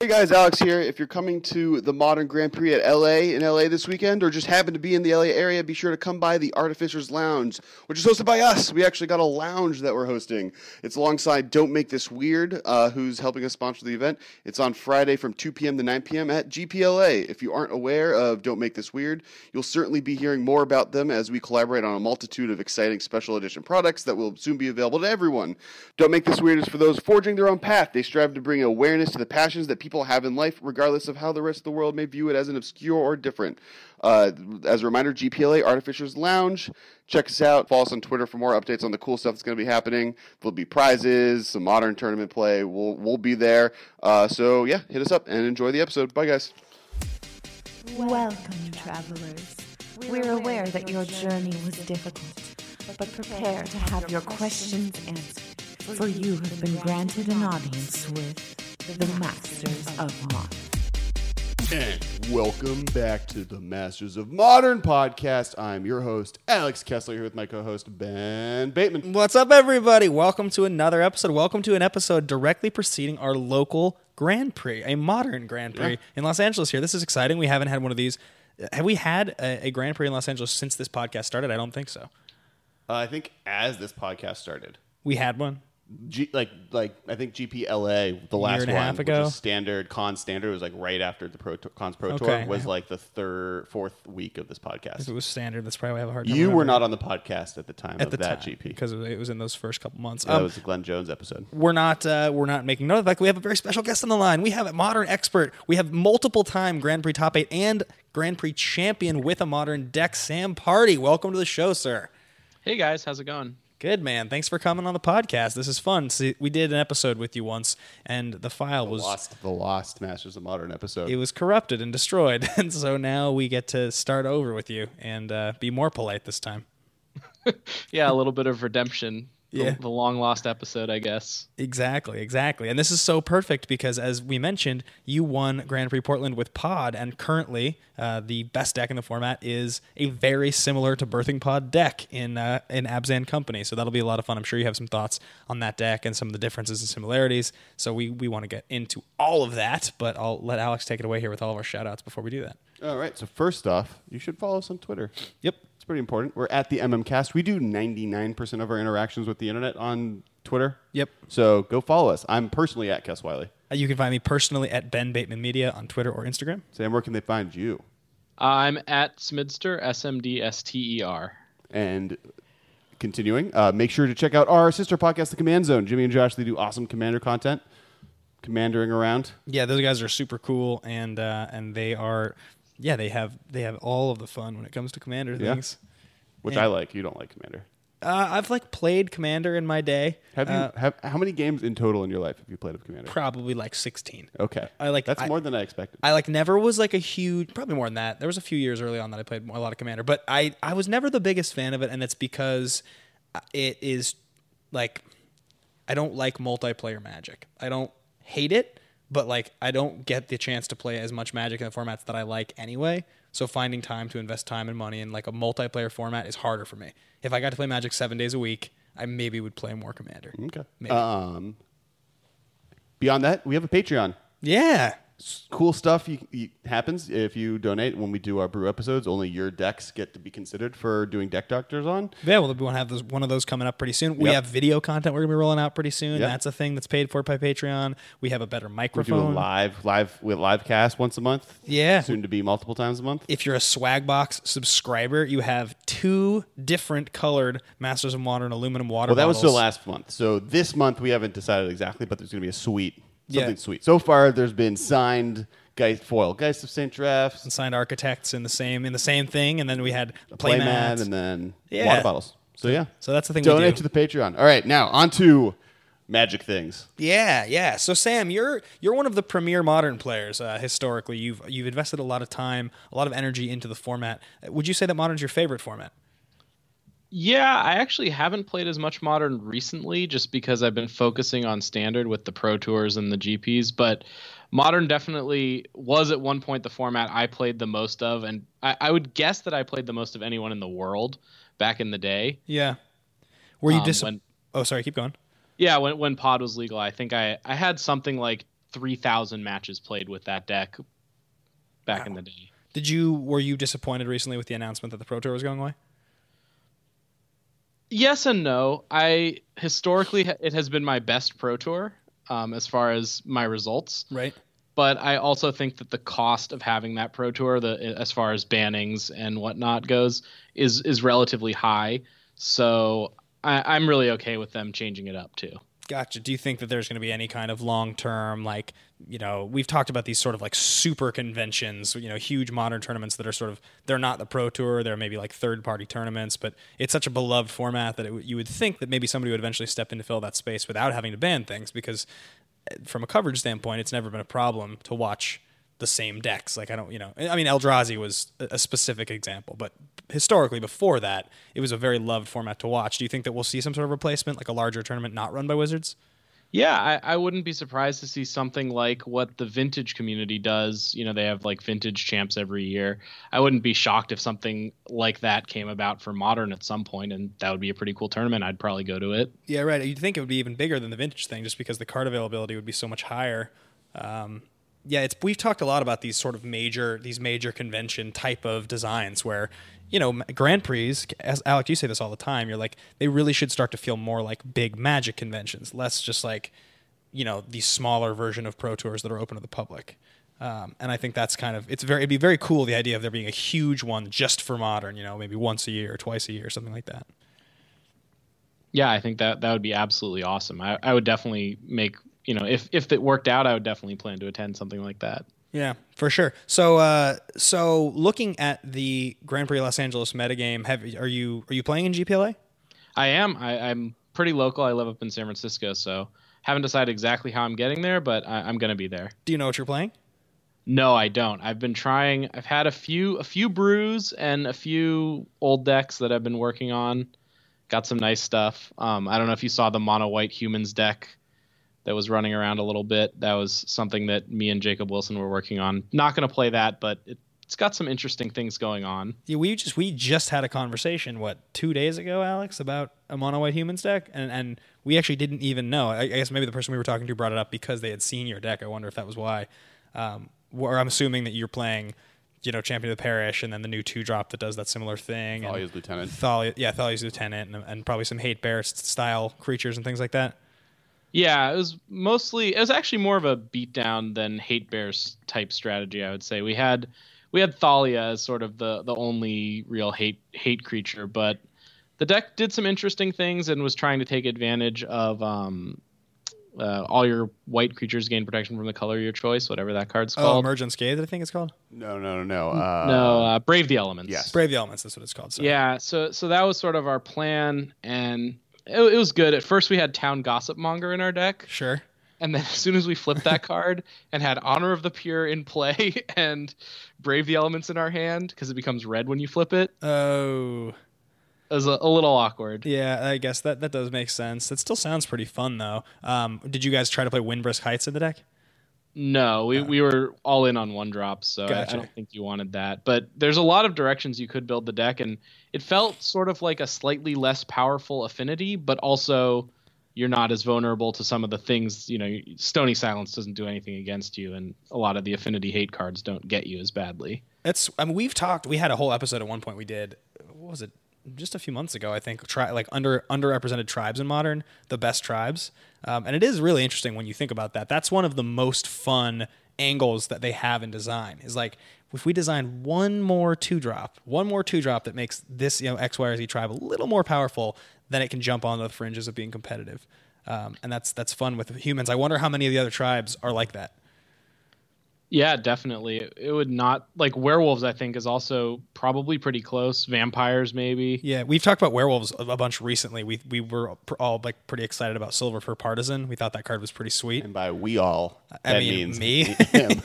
Hey guys, Alex here. If you're coming to the Modern Grand Prix at LA in LA this weekend, or just happen to be in the LA area, be sure to come by the Artificers Lounge, which is hosted by us. We actually got a lounge that we're hosting. It's alongside Don't Make This Weird, uh, who's helping us sponsor the event. It's on Friday from 2 p.m. to 9 p.m. at GPLA. If you aren't aware of Don't Make This Weird, you'll certainly be hearing more about them as we collaborate on a multitude of exciting special edition products that will soon be available to everyone. Don't Make This Weird is for those forging their own path. They strive to bring awareness to the passions that people have in life, regardless of how the rest of the world may view it as an obscure or different. Uh, as a reminder, GPLA Artificers Lounge. Check us out. Follow us on Twitter for more updates on the cool stuff that's going to be happening. There'll be prizes, some modern tournament play. We'll we'll be there. Uh, so yeah, hit us up and enjoy the episode. Bye guys. Welcome, travelers. We're aware that your journey was difficult, but prepare to have your questions answered, for you have been granted an audience with the Masters of Modern. And welcome back to the Masters of Modern podcast. I'm your host, Alex Kessler, here with my co host, Ben Bateman. What's up, everybody? Welcome to another episode. Welcome to an episode directly preceding our local Grand Prix, a modern Grand Prix Yeah. in Los Angeles here. This is exciting. We haven't had one of these. Have we had a, a Grand Prix in Los Angeles since this podcast started? I don't think so. Uh, I think as this podcast started, We had one. G- like like I think GPLA the last and a one, half which ago? is standard con standard was like right after the pro Tour- cons pro Okay. tour was like the third fourth week of this If it was standard, that's probably why I have a hard time. You were not on the podcast at the time at of the that time GP. because it was in those first couple months. that Um, was the Glenn Jones episode. we're not uh, we're not making note of the fact that we have a very special guest on the line. We have a modern expert. We have multiple time Grand Prix top eight and Grand Prix champion with a modern deck, Sam Pardee. Welcome to the show, sir. Hey guys, how's it going? Good man. Thanks for coming on the podcast. This is fun. See, we did an episode with you once, and the file was Lost the lost Masters of Modern episode. it was corrupted and destroyed, and so now we get to start over with you and uh, be more polite this time. Yeah, a little bit of redemption. The, Yeah. the long lost episode, I guess. Exactly, exactly. And this is so perfect because, as we mentioned, you won Grand Prix Portland with Pod, and currently uh, the best deck in the format is a very similar to Birthing Pod deck in uh, in Abzan Company. So that'll be a lot of fun. I'm sure you have some thoughts on that deck and some of the differences and similarities. So we, we want to get into all of that, but I'll let Alex take it away here with all of our shout outs before we do that. All right. So first off, you should follow us on Twitter. Yep. It's pretty important. We're at the MMCast. We do 99% of our interactions with the internet on Twitter. Yep. So go follow us. I'm personally at Kess Wiley. Uh, You can find me personally at Ben Bateman Media on Twitter or Instagram. Sam, where can they find you? I'm at Smidster, S M D S T E R. And continuing, uh, make sure to check out our sister podcast, The Command Zone. Jimmy and Josh, they do awesome commander content, commandering around. Yeah, those guys are super cool, and uh, and they are, yeah, they have they have all of the fun when it comes to commander Yeah. things. Which. I like. You don't like Commander. Uh, I've like played commander in my day. Have you? Uh, have how many games in total in your life have you played of Commander? probably like sixteen. Okay, I like- that's I- more than I expected. I like never was like a huge, probably more than that. There was a few years early on that I played a lot of Commander, but I I was never the biggest fan of it, and it's because uh, it is like I don't like multiplayer Magic. I don't hate it, but like I don't get the chance to play as much Magic in the formats that I like anyway. So finding time to invest time and money in like a multiplayer format is harder for me. If I got to play Magic seven days a week, I maybe would play more Commander. okay. Maybe. Um. Beyond that, we have a Patreon. Yeah, cool stuff you, you, happens if you donate when we do our brew episodes. Only your decks get to be considered for doing deck doctors on. Yeah, well, we want to have those, one of those coming up pretty soon. We Yep. have video content we're gonna be rolling out pretty soon. Yep. That's a thing that's paid for by Patreon. We have a better We do a microphone. live live with live cast once a month. Yeah. soon to be multiple times a month. If you're a Swagbox subscriber, you have two different colored Masters of Modern aluminum water Well, that was bottles. still last month. So this month we haven't decided exactly, but there's going to be a sweet something Yeah. sweet. So far, there's been signed Geist foil, Geist of Saint Traft, And signed architects in the same in the same thing, and then we had playmat, and then Yeah. water bottles. So yeah, So that's the thing we Donate to the Patreon. All right, now on to magic things. Yeah, yeah. So Sam, you're you're one of the premier modern players uh, historically. You've you've invested a lot of time, a lot of energy into the format. Would you say that modern's your favorite format? Yeah, I actually haven't played as much modern recently just because I've been focusing on standard with the pro tours and the GPs, but modern definitely was at one point the format I played the most of, and I, I would guess that I played the most of anyone in the world back in the day. Yeah. Were you Um, dis- when- Oh, sorry. Keep going. Yeah, when when pod was legal, I think I I had something like three thousand matches played with that deck back in the day. Did you were you disappointed recently with the announcement that the Pro Tour was going away? Yes and no. I historically it has been my best pro tour um, as far as my results, Right. but I also think that the cost of having that pro tour, the as far as bannings and whatnot goes, is is relatively high. So I, I'm really okay with them changing it up too. Gotcha. Do you think that there's going to be any kind of long term, like, you know, we've talked about these sort of like super conventions, you know, huge modern tournaments that are sort of, they're not the Pro Tour, they're maybe like third party tournaments, but it's such a beloved format that it, you would think that maybe somebody would eventually step in to fill that space without having to ban things because uh, from a coverage standpoint, it's never been a problem to watch the same decks. Like, I don't, you know, I mean, Eldrazi was a specific example, but historically before that, it was a very loved format to watch. Do you think that we'll see some sort of replacement, like a larger tournament not run by Wizards? Yeah, I, I wouldn't be surprised to see something like what the vintage community does. You know, they have like vintage champs every year. I wouldn't be shocked if something like that came about for modern at some point, and that would be a pretty cool tournament. I'd probably go to it. Yeah, right. You'd think it would be even bigger than the vintage thing, just because the card availability would be so much higher. Um, yeah, it's we've talked a lot about these sort of major these major convention type of designs where you know Grand Prix. As Alec, you say this all the time. You're like they really should start to feel more like big Magic conventions, less just like you know the smaller version of Pro Tours that are open to the public. Um, and I think that's kind of it's very it'd be very cool the idea of there being a huge one just for modern. You know, maybe once a year or twice a year, or something like that. Yeah, I think that that would be absolutely awesome. I, I would definitely make you know if if it worked out, I would definitely plan to attend something like that. Yeah, for sure. So, uh, so looking at the Grand Prix Los Angeles metagame, have are you are you playing in GPLA? I am. I, I'm pretty local. I live up in San Francisco, so haven't decided exactly how I'm getting there, but I, I'm going to be there. Do you know what you're playing? No, I don't. I've been trying. I've had a few a few brews and a few old decks that I've been working on. Got some nice stuff. Um, I don't know if you saw the mono white humans deck that was running around a little bit. That was something that me and Jacob Wilson were working on. Not going to play that, but it, it's got some interesting things going on. Yeah, we just we just had a conversation what two days ago, Alex, about a mono white humans deck, and and we actually didn't even know. I, I guess maybe the person we were talking to brought it up because they had seen your deck. I wonder if that was why. Um, or I'm assuming that you're playing, you know, Champion of the Parish, and then the new two drop that does that similar thing. and- Thalia's Lieutenant. Thalia, yeah, Thalia's lieutenant, and, and probably some hate bear style creatures and things like that. Yeah, it was mostly it was actually more of a beatdown than hate bears type strategy, I would say. We had we had Thalia as sort of the the only real hate hate creature, but the deck did some interesting things and was trying to take advantage of um uh, all your white creatures gain protection from the color of your choice, whatever that card's called. Oh, called. Emerge Unscathed, I think it's called. No, no, no, no. Uh, no, uh, Brave the Elements. yes. Brave the Elements, that's what it's called. So. Yeah, so so that was sort of our plan, and it, it was good. At first, we had Town Gossip Monger in our deck, Sure. and then as soon as we flipped that card and had Honor of the Pure in play and Brave the Elements in our hand, because it becomes red when you flip it, Oh, it was a, a little awkward. yeah. I guess that, that does make sense. That still sounds pretty fun, though. Um, did you guys try to play Windbrisk Heights in the deck? No, we, we were all in on one drop, so I- I, don't think you wanted that. But there's a lot of directions you could build the deck, and it felt sort of like a slightly less powerful affinity, but also you're not as vulnerable to some of the things. You know, Stony Silence doesn't do anything against you, and a lot of the affinity hate cards don't get you as badly. It's. I mean, we've talked. We had a whole episode at one point. We did. What was it? Just a few months ago, I think. Try like under underrepresented tribes in modern, the best tribes, um, and it is really interesting when you think about that. That's one of the most fun angles that they have in design. Is like if we design one more two drop, one more two drop that makes this you know X Y or Z tribe a little more powerful, then it can jump on the fringes of being competitive, um, and that's that's fun with humans. I wonder how many of the other tribes are like that. Yeah, definitely. It, it would not like werewolves. I think is also probably pretty close. Vampires, maybe. Yeah, we've talked about werewolves a a bunch recently. We we were all like pretty excited about Silverfur Partisan. We thought that card was pretty sweet. And by we all, I that mean, means me. him.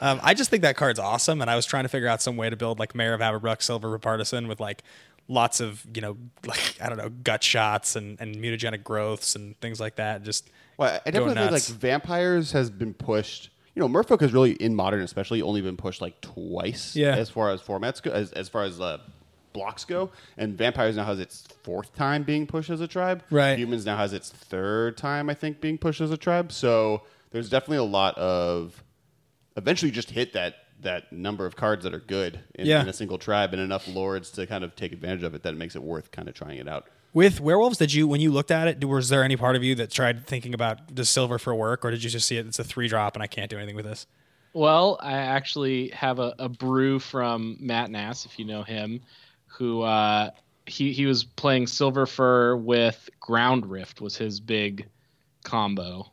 Um, I just think that card's awesome, and I was trying to figure out some way to build like Mayor of Avabruck Silver for Partisan with like lots of you know like I don't know gut shots and and mutagenic growths and things like that. Just Well, I definitely think like vampires has been pushed. You know, Merfolk has really in modern, especially, only been pushed like twice. Yeah. As far as formats go, as as far as uh, blocks go, and vampires now has its fourth time being pushed as a tribe. Right. Humans now has its third time, I think, being pushed as a tribe. So there's definitely a lot of eventually just hit that that number of cards that are good in, Yeah. in a single tribe and enough lords to kind of take advantage of it that it makes it worth kind of trying it out. With werewolves, did you when you looked at it, was there any part of you that tried thinking about does Silverfur work, or did you just see it? It's a three drop, and I can't do anything with this. Well, I actually have a, a brew from Matt Nass, if you know him, who uh, he he was playing Silver Fur with Ground Rift was his big combo.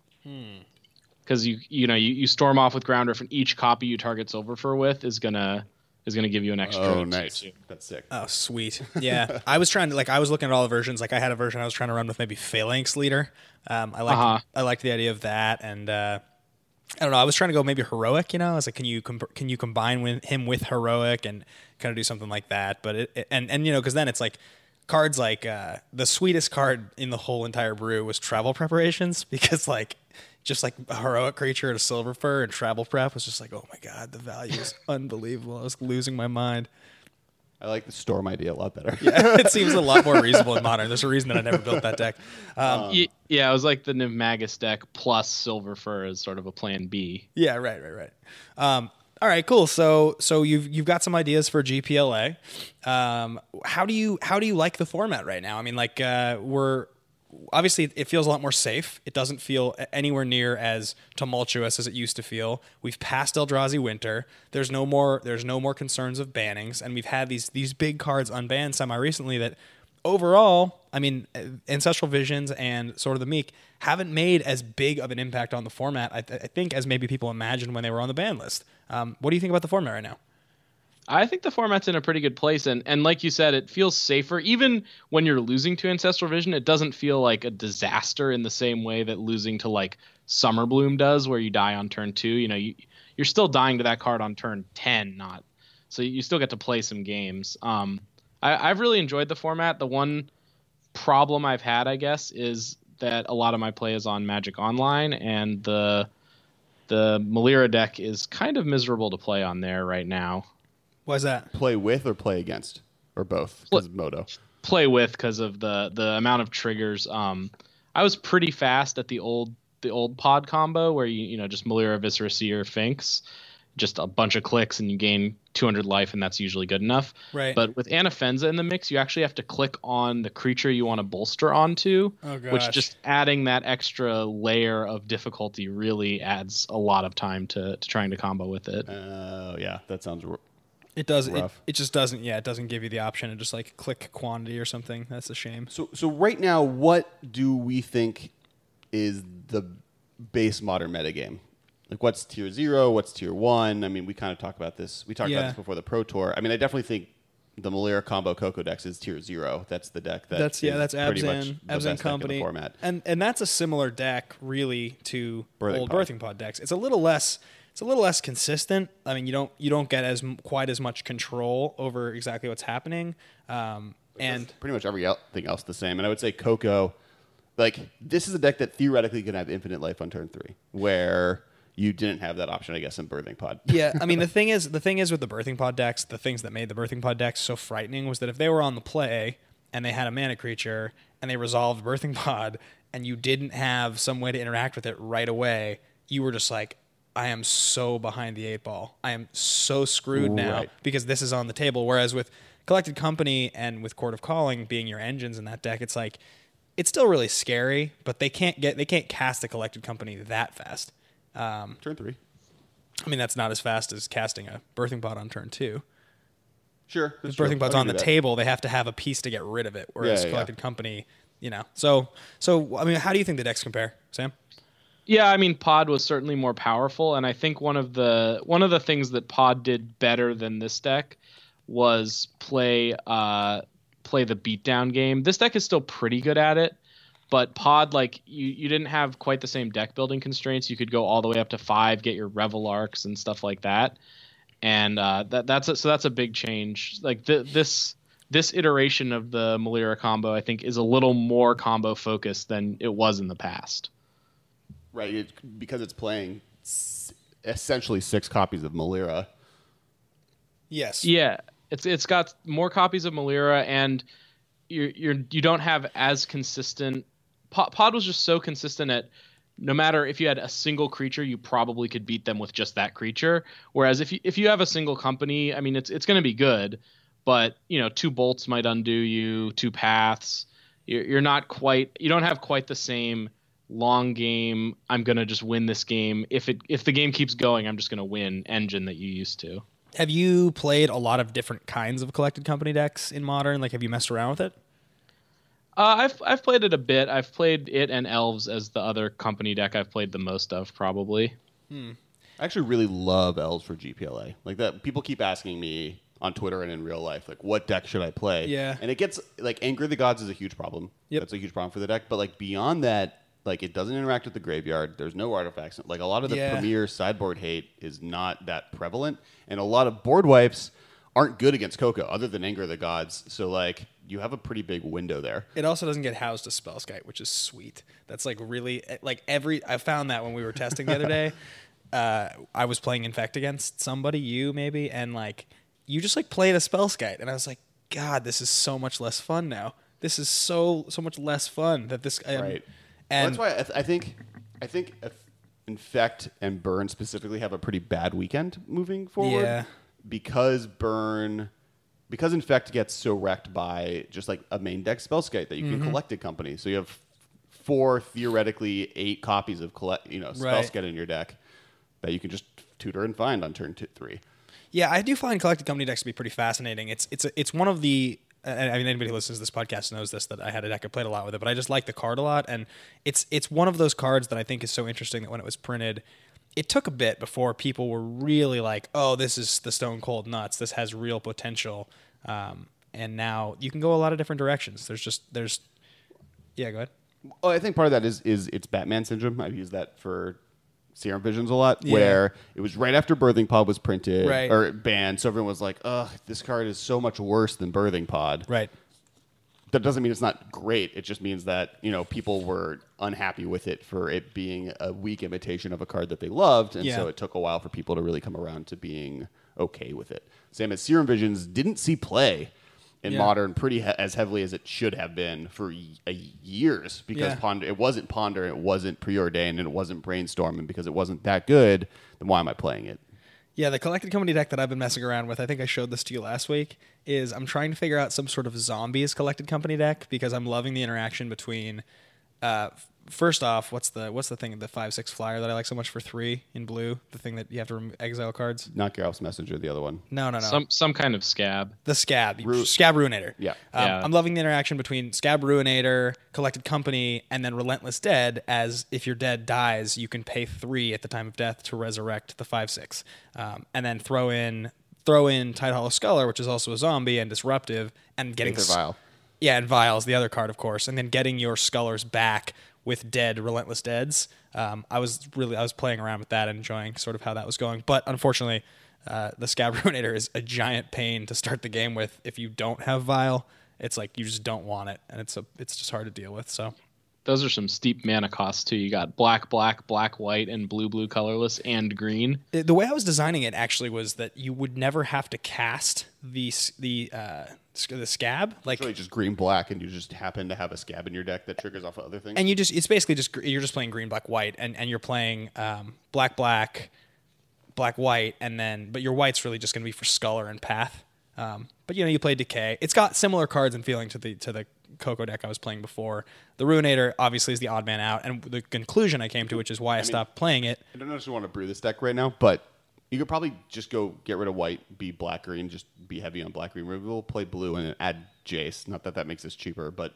Because you you know you, you storm off with Ground Rift, and each copy you target Silver Fur with is gonna is gonna give you an extra. Oh, two, nice. two. That's sick. Oh, sweet. Yeah, I was trying to like I was looking at all the versions. Like I had a version I was trying to run with maybe Phalanx leader. Um, I like Uh-huh. I liked the idea of that, and uh, I don't know. I was trying to go maybe heroic. You know, I was like, can you com- can you combine with him with heroic and kind of do something like that? But it, it- and and you know because then it's like cards like uh, the sweetest card in the whole entire brew was travel preparations because like just like a heroic creature and a silver fur and travel prep was just like oh my god the value is unbelievable. I was losing my mind. I like the storm idea a lot better. Yeah, it seems a lot more reasonable in modern. There's a reason that I never built that deck. Um, Ye- yeah, it was like the Nivmagus deck plus Silver Fur as sort of a plan B. yeah, right, right, right. Um, all right, cool. So, so you've you've got some ideas for GPLA. Um, how do you how do you like the format right now? I mean, like uh, we're obviously it feels a lot more safe. It doesn't feel anywhere near as tumultuous as it used to feel. We've passed Eldrazi Winter. There's no more there's no more concerns of bannings, and we've had these these big cards unbanned semi recently that overall, I mean, uh, Ancestral Visions and Sword of the Meek haven't made as big of an impact on the format, I, th- I think, as maybe people imagined when they were on the ban list. Um, what do you think about the format right now? I think the format's in a pretty good place, and and like you said, it feels safer. Even when you're losing to Ancestral Vision, it doesn't feel like a disaster in the same way that losing to like Summer Bloom does, where you die on turn two. You know, you you're still dying to that card on turn ten, not so you still get to play some games. Um, I, I've really enjoyed the format. The one problem I've had, I guess, is that a lot of my play is on Magic Online, and the the Melira deck is kind of miserable to play on there right now. Why is that? Play with or play against or both? Because Moto. play with because of the the amount of triggers. Um, I was pretty fast at the old the old pod combo where you you know just Melira, Viscera, Seer, Finks, just a bunch of clicks and you gain 200 life and that's usually good enough. Right. But with Anafenza in the mix, you actually have to click on the creature you want to bolster onto, Oh, which just adding that extra layer of difficulty really adds a lot of time to, to trying to combo with it. Oh yeah, that sounds. It does. It, it just doesn't. Yeah, it doesn't give you the option to just like click quantity or something. That's a shame. So so right now, what do we think is the base modern metagame? Like what's tier zero? What's tier one? I mean, we kind of talk about this. We talked Yeah. about this before the pro tour. I mean, I definitely think the Melira combo Coco Dex is tier zero. That's the deck that that's yeah. That's Abzan, Abzan best deck in the Company, format. and and that's a similar deck really to Birthing old Pod. birthing pod decks. It's a little less. It's a little less consistent. I mean, you don't you don't get as quite as much control over exactly what's happening. Um, and pretty much everything else the same. And I would say Coco, like this is a deck that theoretically can have infinite life on turn three, where you didn't have that option, I guess, in Birthing Pod. yeah, I mean the thing is the thing is with the birthing pod decks, the things that made the birthing pod decks so frightening was that if they were on the play and they had a mana creature and they resolved birthing pod and you didn't have some way to interact with it right away, you were just like, I am so behind the eight ball. I am so screwed now Right. because this is on the table. Whereas with collected company and with Chord of Calling being your engines in that deck, it's like it's still really scary, but they can't get they can't cast a collected company that fast. Um, Turn three. I mean, that's not as fast as casting a birthing pod on turn two. Sure. True. birthing pod's on the that. table, they have to have a piece to get rid of it. Whereas Yeah, yeah. collected company, you know. So, so I mean, how do you think the decks compare, Sam? Yeah, I mean Pod was certainly more powerful, and I think one of the one of the things that Pod did better than this deck was play uh, play the beatdown game. This deck is still pretty good at it, but Pod like you you didn't have quite the same deck building constraints. You could go all the way up to five, get your Reveillarks and stuff like that, and uh, that that's a, so that's a big change. Like th- this this iteration of the Melira combo, I think, is a little more combo focused than it was in the past. Right. It, because it's playing s- essentially six copies of Melira. Yes. Yeah, it's it's got more copies of Melira, and you're you're you don't have as consistent. Pod, Pod was just so consistent at no matter if you had a single creature, you probably could beat them with just that creature. Whereas if you if you have a single company, I mean, it's it's going to be good, but you know, two bolts might undo you, two paths. You're, you're not quite. You don't have quite the same long game. I'm going to just win this game. If it if the game keeps going, I'm just going to win engine that you used to. Have you played a lot of different kinds of collected company decks in modern? Like, have you messed around with it? Uh, I've I've played it a bit. I've played it and elves as the other company deck I've played the most of, probably. I actually really love elves for GPLA. Like that, people keep asking me on Twitter and in real life, like, what deck should I play? Yeah. and it gets like Anger of the Gods is a huge problem. Yep. that's a huge problem for the deck. But like beyond that, like it doesn't interact with the graveyard. There's no artifacts. Like a lot of the Yeah. premier sideboard hate is not that prevalent, and a lot of board wipes aren't good against Coco, other than Anger of the Gods. So like you have a pretty big window there. It also doesn't get housed to Spellskite, which is sweet. That's like really like every. I found that when we were testing the other day. Uh, I was playing Infect against somebody, you maybe, and like you just like played a Spellskite, and I was like, God, this is so much less fun now. This is so so much less fun that this. um, Right. And well, that's why I, th- I think I think if infect and burn specifically have a pretty bad weekend moving forward. Yeah. Because burn, because infect gets so wrecked by just like a main deck spellskite that you Mm-hmm. can collect a company. So you have four theoretically eight copies of collect you know Right. in your deck that you can just tutor and find on turn two, three. Yeah, I do find collected company decks to be pretty fascinating. It's it's a, it's one of the I mean anybody who listens to this podcast knows this that I had a deck I played a lot with it, but I just like the card a lot, and it's it's one of those cards that I think is so interesting that when it was printed, it took a bit before people were really like, oh, this is the stone cold nuts. This has real potential, um, and now you can go a lot of different directions. There's just there's yeah, go ahead. Well, I think part of that is is it's Batman syndrome. I've used that for Serum Visions a lot, Yeah. where it was right after Birthing Pod was printed Right. or banned, so everyone was like, "Ugh, this card is so much worse than Birthing Pod." Right. That doesn't mean it's not great. It just means that you know people were unhappy with it for it being a weak imitation of a card that they loved, and Yeah. so it took a while for people to really come around to being okay with it. Same as Serum Visions didn't see play in Yeah. modern pretty he- as heavily as it should have been for y- years because Yeah. ponder it wasn't ponder it wasn't preordained and it wasn't brainstorm and because it wasn't that good then why am i playing it Yeah, the collected company deck that I've been messing around with, I think I showed this to you last week, is I'm trying to figure out some sort of zombies collected company deck because I'm loving the interaction between uh, first off, what's the what's the thing the five six flyer that I like so much for three in blue? The thing that you have to rem- exile cards? not Geralf's messenger the other one No, no, no. Some some kind of Skaab. the Skaab, Ru- Skaab Ruinator. Yeah. Um, Yeah. I'm loving the interaction between Skaab Ruinator, collected company, and then relentless dead. As if your dead dies, you can pay three at the time of death to resurrect the five six, um, and then throw in throw in Tide Hollow Sculler, which is also a zombie and disruptive, and getting Aether s- Vial. Yeah, and Vials, the other card, of course, and then getting your Scullers back with dead, relentless deads. Um, I was really I was playing around with that and enjoying sort of how that was going, but unfortunately, uh, the Skaab Ruinator is a giant pain to start the game with if you don't have Vial. It's like you just don't want it, and it's a it's just hard to deal with. So Those are some steep mana costs too. You got black, black, black, white, and blue, blue, colorless, and green. the the way I was designing it actually was that you would never have to cast the the uh, the Skaab like really just green black and you just happen to have a Skaab in your deck that triggers off of other things? And you just it's basically just you're just playing green black white and and you're playing um, black black black white and then but your white's really just going to be for sculler and path. Um, but you know you play decay. It's got similar cards and feeling to the to the coco deck i was playing before. The ruinator obviously is the odd man out and the conclusion i came to which is why i, stopped playing it. I don't necessarily want to brew this deck right now but you could probably just go get rid of white be black green just be heavy on black green We'll play blue and add jace not that that makes this cheaper but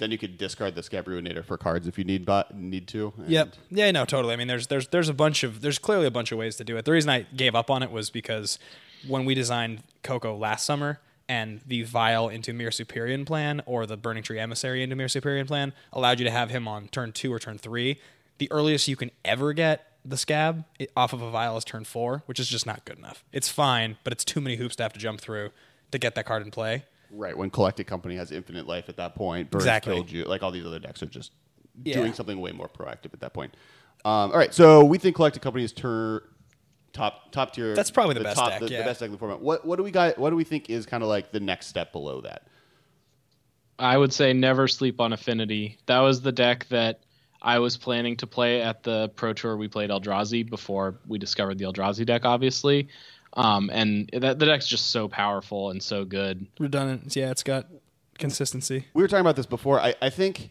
then you could discard the Skaab Ruinator for cards if you need but need to and Yep. Yeah, no, totally. I mean, there's there's there's a bunch of there's clearly a bunch of ways to do it. The reason I gave up on it was because when we designed Coco last summer and the Vial into Mir Superior plan or the Burning Tree Emissary into Mir Superior plan allowed you to have him on turn two or turn three. The earliest you can ever get the Skaab off of a Vial is turn four, which is just not good enough. It's fine, but it's too many hoops to have to jump through to get that card in play. Right, when Collected Company has infinite life at that point, Burns Exactly. killed you. Like all these other decks are just Yeah. doing something way more proactive at that point. Um, all right, so we think Collected Company is tur- top top tier. That's probably the best top, deck, The, the best deck in the format. What what do we got? What do we think is kind of like the next step below that? I would say never sleep on Affinity. That was the deck that I was planning to play at the Pro Tour. We played Eldrazi before we discovered the Eldrazi deck, obviously. Um, and that, the deck's just so powerful and so good. Redundant. Yeah, it's got consistency. We were talking about this before. I, I think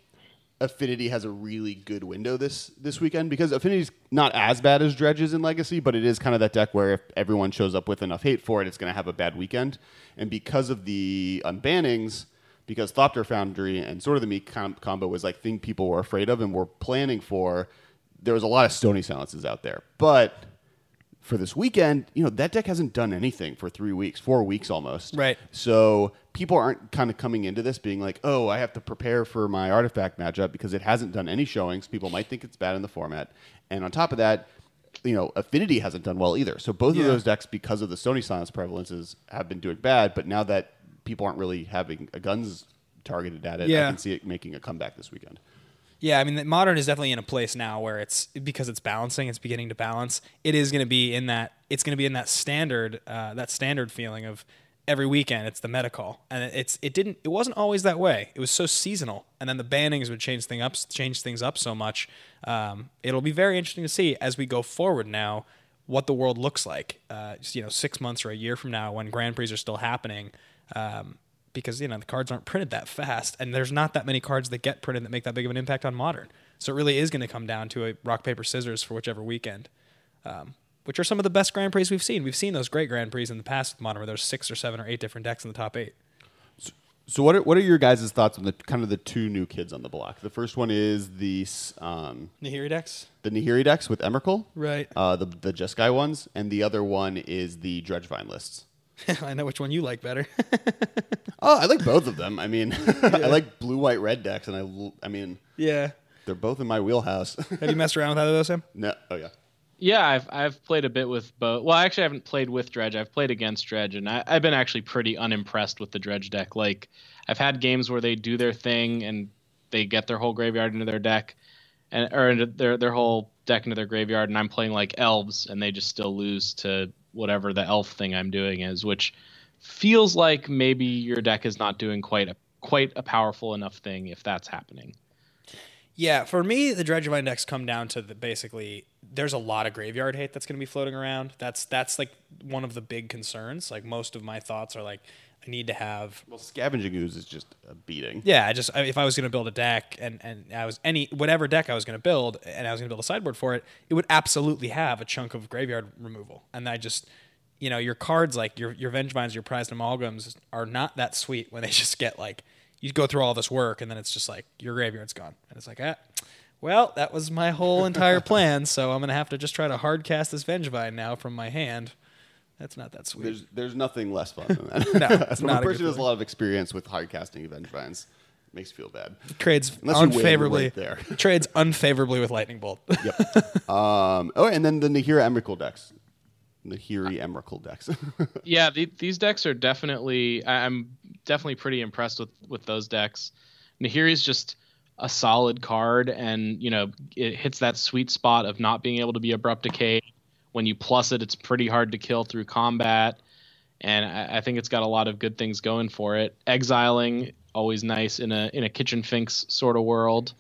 Affinity has a really good window this this weekend because Affinity's not as bad as Dredges in Legacy, but it is kind of that deck where if everyone shows up with enough hate for it, it's going to have a bad weekend. And because of the unbannings, because Thopter Foundry and Sword of the Meek com- combo was like thing people were afraid of and were planning for, there was a lot of Stony Silences out there. But for this weekend, you know, that deck hasn't done anything for three weeks, four weeks almost. Right. So people aren't kind of coming into this being like, oh, I have to prepare for my artifact matchup because it hasn't done any showings. People might think it's bad in the format. And on top of that, you know, Affinity hasn't done well either. So both Yeah. of those decks, because of the Stony Silence prevalences, have been doing bad. But now that people aren't really having a guns targeted at it, Yeah. I can see it making a comeback this weekend. Yeah, I mean, the modern is definitely in a place now where it's because it's balancing, it's beginning to balance. It is going to be in that. It's going to be in that standard, uh, that standard feeling of every weekend. It's the meta call, and it- it's it didn't. It wasn't always that way. It was so seasonal, and then the bannings would change thing up, change things up so much. Um, it'll be very interesting to see as we go forward now what the world looks like. Uh, just, you know, six months or a year from now, when Grand Prix are still happening. Um, because you know the cards aren't printed that fast, and there's not that many cards that get printed that make that big of an impact on modern. So it really is going to come down to a rock paper scissors for whichever weekend, um, which are some of the best Grand Prix we've seen. We've seen those great Grand Prix in the past with modern, where there's six or seven or eight different decks in the top eight. So what are, what are your guys' thoughts on the kind of the two new kids on the block? The first one is the um, Nahiri decks, the Nahiri decks with Emrakul, right? uh, the the Jeskai ones, and the other one is the Dredgevine lists. I know which one you like better. Oh, I like both of them. I mean, I like blue, white, red decks, and I, I mean, yeah. they're both in my wheelhouse. Have you messed around with either of those, Sam? no, oh yeah, Yeah, I've I've played a bit with both. Well, I actually, I haven't played with Dredge. I've played against Dredge, and I, I've been actually pretty unimpressed with the Dredge deck. Like, I've had games where they do their thing and they get their whole graveyard into their deck, and or into their their whole deck into their graveyard, and I'm playing like elves, and they just still lose to whatever the elf thing I'm doing is, which feels like maybe your deck is not doing quite a quite a powerful enough thing if that's happening. Yeah, for me, the Dredgevine decks come down to the basically there's a lot of graveyard hate that's going to be floating around. That's that's like one of the big concerns. Like most of my thoughts are like I need to have well, Scavenging Ooze is just a beating. yeah, I just I- if I was going to build a deck and and I was any whatever deck I was going to build and I was going to build a sideboard for it, it would absolutely have a chunk of graveyard removal. And I just you know, your cards like your your Vengevines, your prized amalgams are not that sweet when they just get like you go through all this work and then it's just like your graveyard's gone. And it's like, ah, well, that was my whole entire plan, so I'm going to have to just try to hard cast this Vengevine now from my hand. That's not that sweet. There's there's nothing less fun than that. No, it's not a a person who has a lot of experience with hard casting Vengevines, makes you feel bad. trades Unless you win, you're unfavorably right there. trades unfavorably with Lightning Bolt. Yep. um, oh, and then the Nahiri Emrakul decks. Nahiri Emrakul decks. yeah, the, these decks are definitely. I- I'm definitely pretty impressed with with those decks. Nahiri's just a solid card, and you know it hits that sweet spot of not being able to be abrupt decay. When you plus it, it's pretty hard to kill through combat, and I, I think it's got a lot of good things going for it. Exiling always nice in a in a kitchen finks sort of world.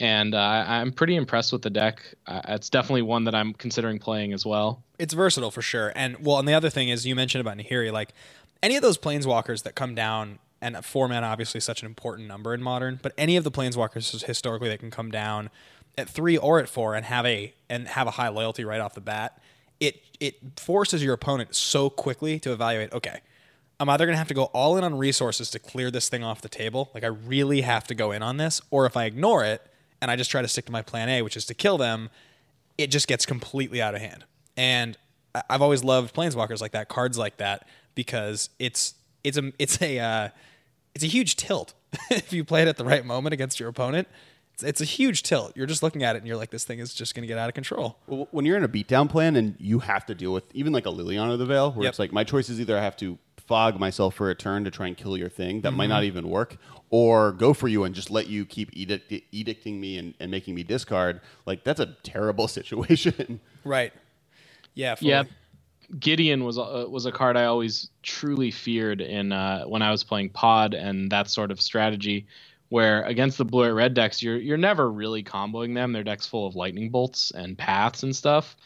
And uh, I'm pretty impressed with the deck. Uh, it's definitely one that I'm considering playing as well. it's versatile for sure. And well, and the other thing is you mentioned about Nahiri, like any of those planeswalkers that come down, and four mana obviously such an important number in modern, but any of the planeswalkers historically that can come down at three or at four and have a and have a high loyalty right off the bat, it it forces your opponent so quickly to evaluate. Okay, I'm either to have to go all in on resources to clear this thing off the table. Like I really have to go in on this, or if I ignore it and I just try to stick to my plan A, which is to kill them, it just gets completely out of hand. And I've always loved planeswalkers like that, cards like that, because it's it's a it's a uh, it's a huge tilt if you play it at the right moment against your opponent. It's, it's a huge tilt. You're just looking at it and you're like, this thing is just going to get out of control. Well, when you're in a beatdown plan and you have to deal with even like a Liliana of the Veil, where Yep. it's like my choice is either I have to fog myself for a turn to try and kill your thing that Mm-hmm. might not even work, or go for you and just let you keep edict- edicting me and, and making me discard. Like that's a terrible situation. Right. Yeah. Fully. Yeah, Gideon was uh, was a card I always truly feared in uh, when I was playing Pod and that sort of strategy. Where against the blue red decks, you're you're never really comboing them. Their decks full of lightning bolts and paths and stuff.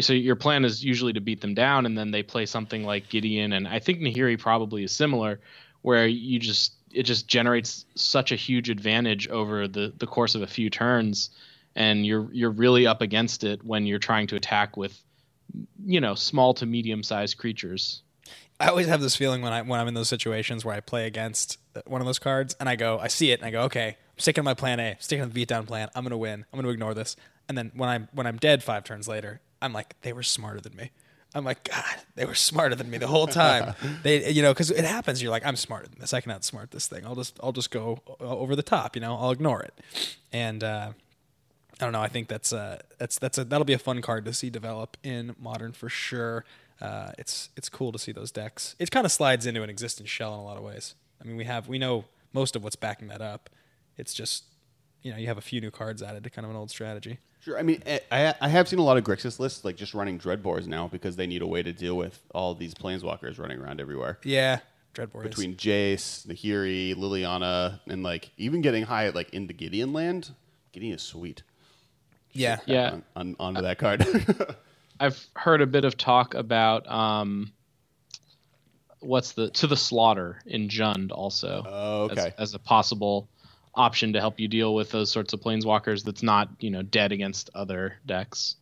So your plan is usually to beat them down, and then they play something like Gideon, and I think Nahiri probably is similar, where you just it just generates such a huge advantage over the the course of a few turns, and you're you're really up against it when you're trying to attack with, you know, small to medium sized creatures. I always have this feeling when I when I'm in those situations where I play against one of those cards and I go, I see it and I go, okay, I'm sticking to my plan A, I'm sticking to the beatdown plan. I'm gonna win. I'm gonna ignore this. And then when I'm when I'm dead five turns later, I'm like, they were smarter than me. I'm like, God, they were smarter than me the whole time. they, you know, because it happens. You're like, I'm smarter than this. I can outsmart this thing. I'll just, I'll just go over the top. You know, I'll ignore it. And uh, I don't know. I think that's, uh, that's, that's a, that'll be a fun card to see develop in modern for sure. Uh, it's, it's cool to see those decks. It kind of slides into an existing shell in a lot of ways. I mean, we have, we know most of what's backing that up. It's just, you know, you have a few new cards added to kind of an old strategy. Sure. I mean, eh, I, I have seen a lot of Grixis lists like just running Dreadbores now because they need a way to deal with all these planeswalkers running around everywhere. Yeah, Dreadbore Between is. Jace, Nahiri, Liliana, and like even getting high at like into Gideon land. Gideon is sweet. Yeah, yeah. On, on, onto that card. I've heard a bit of talk about um, what's the to the slaughter in Jund also. Oh, okay. As, as a possible option to help you deal with those sorts of planeswalkers that's not you know dead against other decks.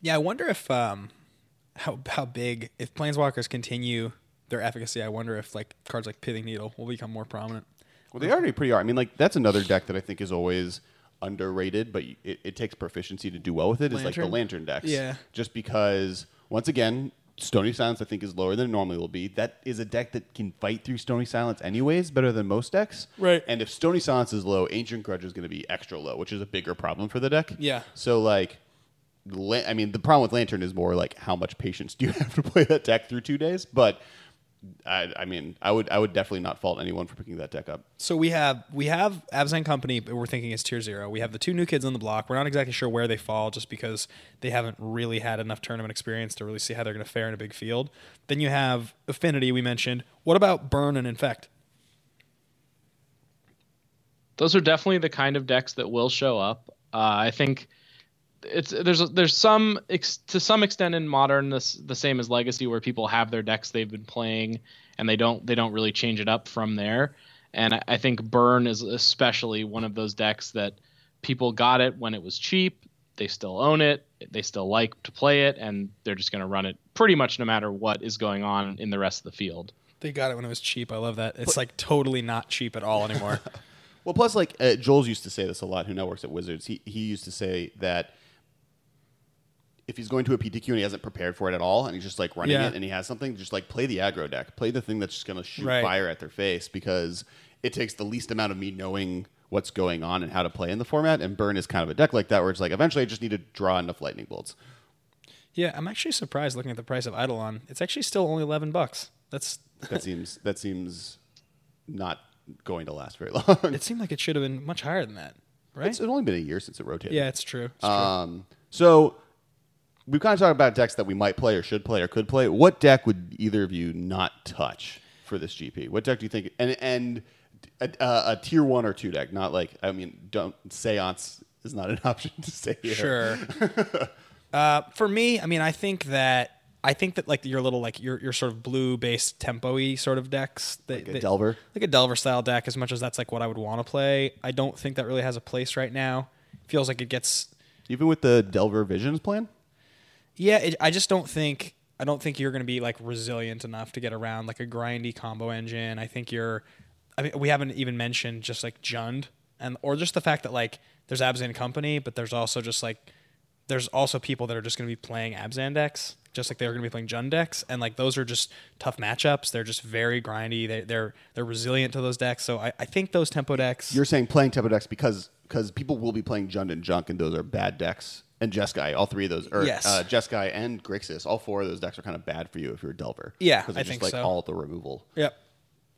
Yeah, I wonder if um, how how big if planeswalkers continue their efficacy. I wonder if like cards like Pithing Needle will become more prominent. Well, they already pretty are. I mean, like that's another deck that I think is always underrated, but it, it takes proficiency to do well with it it. Is like the Lantern decks. Yeah. Just because once again, Stony Silence, I think, is lower than it normally will be. That is a deck that can fight through Stony Silence anyways, better than most decks. Right. And if Stony Silence is low, Ancient Grudge is going to be extra low, which is a bigger problem for the deck. Yeah. So, like, I mean, the problem with Lantern is more like how much patience do you have to play that deck through two days? But I, I, mean, I would I would definitely not fault anyone for picking that deck up. So we have we have Abzan Company, but we're thinking it's tier zero. We have the two new kids on the block. We're not exactly sure where they fall, just because they haven't really had enough tournament experience to really see how they're going to fare in a big field. Then you have Affinity. We mentioned. What about Burn and Infect? Those are definitely the kind of decks that will show up. Uh, I think it's there's there's some to some extent in modern this the same as legacy where people have their decks they've been playing and they don't they don't really change it up from there. And I, I think burn is especially one of those decks that people got it when it was cheap they still own it they still like to play it and they're just going to run it pretty much no matter what is going on in the rest of the field. They got it when it was cheap. I love that. It's like totally not cheap at all anymore. Well plus like uh, joel's used to say this a lot who now works at wizards. He, he used to say that if he's going to a PTQ and he hasn't prepared for it at all, and he's just like running Yeah. it, and he has something, just like play the aggro deck, play the thing that's just going to shoot Right. fire at their face because it takes the least amount of me knowing what's going on and how to play in the format. And burn is kind of a deck like that where it's like eventually I just need to draw enough lightning bolts. yeah i'm actually surprised looking at the price of eidolon it's actually still only 11 bucks that's That seems that seems not going to last very long. it seemed like it should have been much higher than that right It's only been a year since it rotated. yeah it's true, it's true. Um, so we've kind of talked about decks that we might play or should play or could play. What deck would either of you not touch for this GP? What deck do you think? And and a, a, a tier one or two deck, not like I mean, don't Seance is not an option to say here. Sure. uh, for me, I mean, I think that I think that like your little like your your sort of blue based tempo-y sort of decks, that, Like a that- Delver? like a Delver style deck. As much as that's like what I would want to play, I don't think that really has a place right now. Feels like it gets Even with the Delver Visions plan. Yeah. It, I just don't think I don't think you're going to be like resilient enough to get around like a grindy combo engine. I think you're. I mean, we haven't even mentioned just like Jund and or just the fact that like there's Abzan Company, but there's also just like there's also people that are just going to be playing Abzan decks, just like they're going to be playing Jund decks, and like those are just tough matchups. They're just very grindy. They, they're they're resilient to those decks. So I, I think those tempo decks. You're saying playing tempo decks because because people will be playing Jund and Junk, and those are bad decks. And Jeskai, all three of those, or Yes. uh, Jeskai and Grixis, all four of those decks are kind of bad for you if you're a Delver. Yeah, because I just think like so. all the removal. Yep.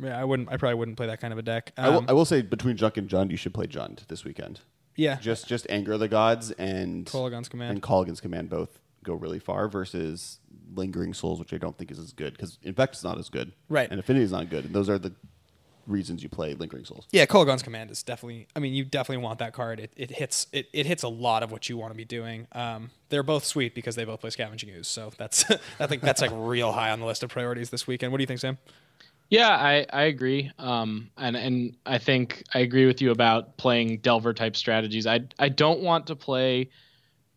Yeah, I wouldn't. I probably wouldn't play that kind of a deck. I, will, Um, I will say between Junk and Jund, you should play Jund this weekend. yeah, Just just anger the gods and Kolaghan's Command. and Kolaghan's command both go really far versus lingering souls, which I don't think is as good because infect is not as good, Right. And affinity is not good, and those are the reasons you play Lingering Souls. Yeah, Kolaghan's command is definitely. I mean, you definitely want that card. It, it hits it, it hits a lot of what you want to be doing. Um, they're both sweet because they both play Scavenging Ooze. So that's I think that's like real high on the list of priorities this weekend. What do you think, Sam? Yeah, I, I agree. Um, and and I think I agree with you about playing Delver type strategies. I I don't want to play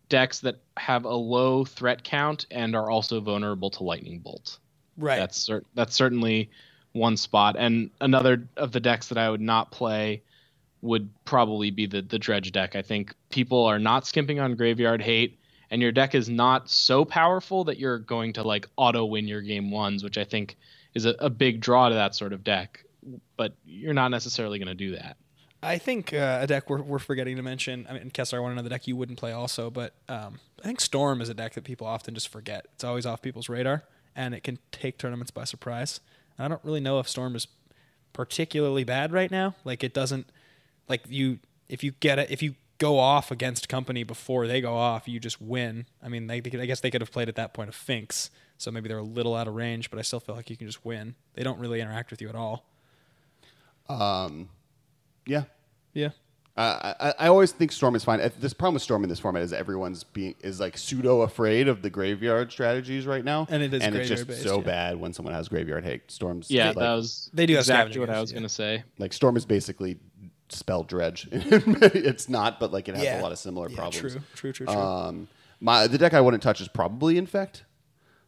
decks that have a low threat count and are also vulnerable to lightning bolt. Right. That's cer- that's certainly one spot. And another of the decks that I would not play would probably be the the dredge deck. I think people are not skimping on graveyard hate, and your deck is not so powerful that you're going to like auto win your game ones, which I think is a, a big draw to that sort of deck. But you're not necessarily going to do that. I think uh, a deck we're, we're forgetting to mention. I mean, Kessler, I want to know the deck you wouldn't play also, but um, I think Storm is a deck that people often just forget. It's always off people's radar, and it can take tournaments by surprise. I don't really know if Storm is particularly bad right now. Like it doesn't like you if you get it if you go off against company before they go off, you just win. I mean, they, they I guess they could have played at that point of Finks, so maybe they're a little out of range, but I still feel like you can just win. They don't really interact with you at all. Um, yeah, Yeah. Uh, I, I always think Storm is fine. Uh, This problem with Storm in this format is everyone's being is like pseudo afraid of the graveyard strategies right now, And it is and it's just graveyard-based, so yeah. bad when someone has graveyard hate. Storm's Yeah, like, that was They do have exactly what I was yeah. going to say. like Storm is basically spell dredge. it's not, but like it has Yeah. a lot of similar Yeah, problems. true, true, true, true. Um, my the deck I wouldn't touch is probably Infect.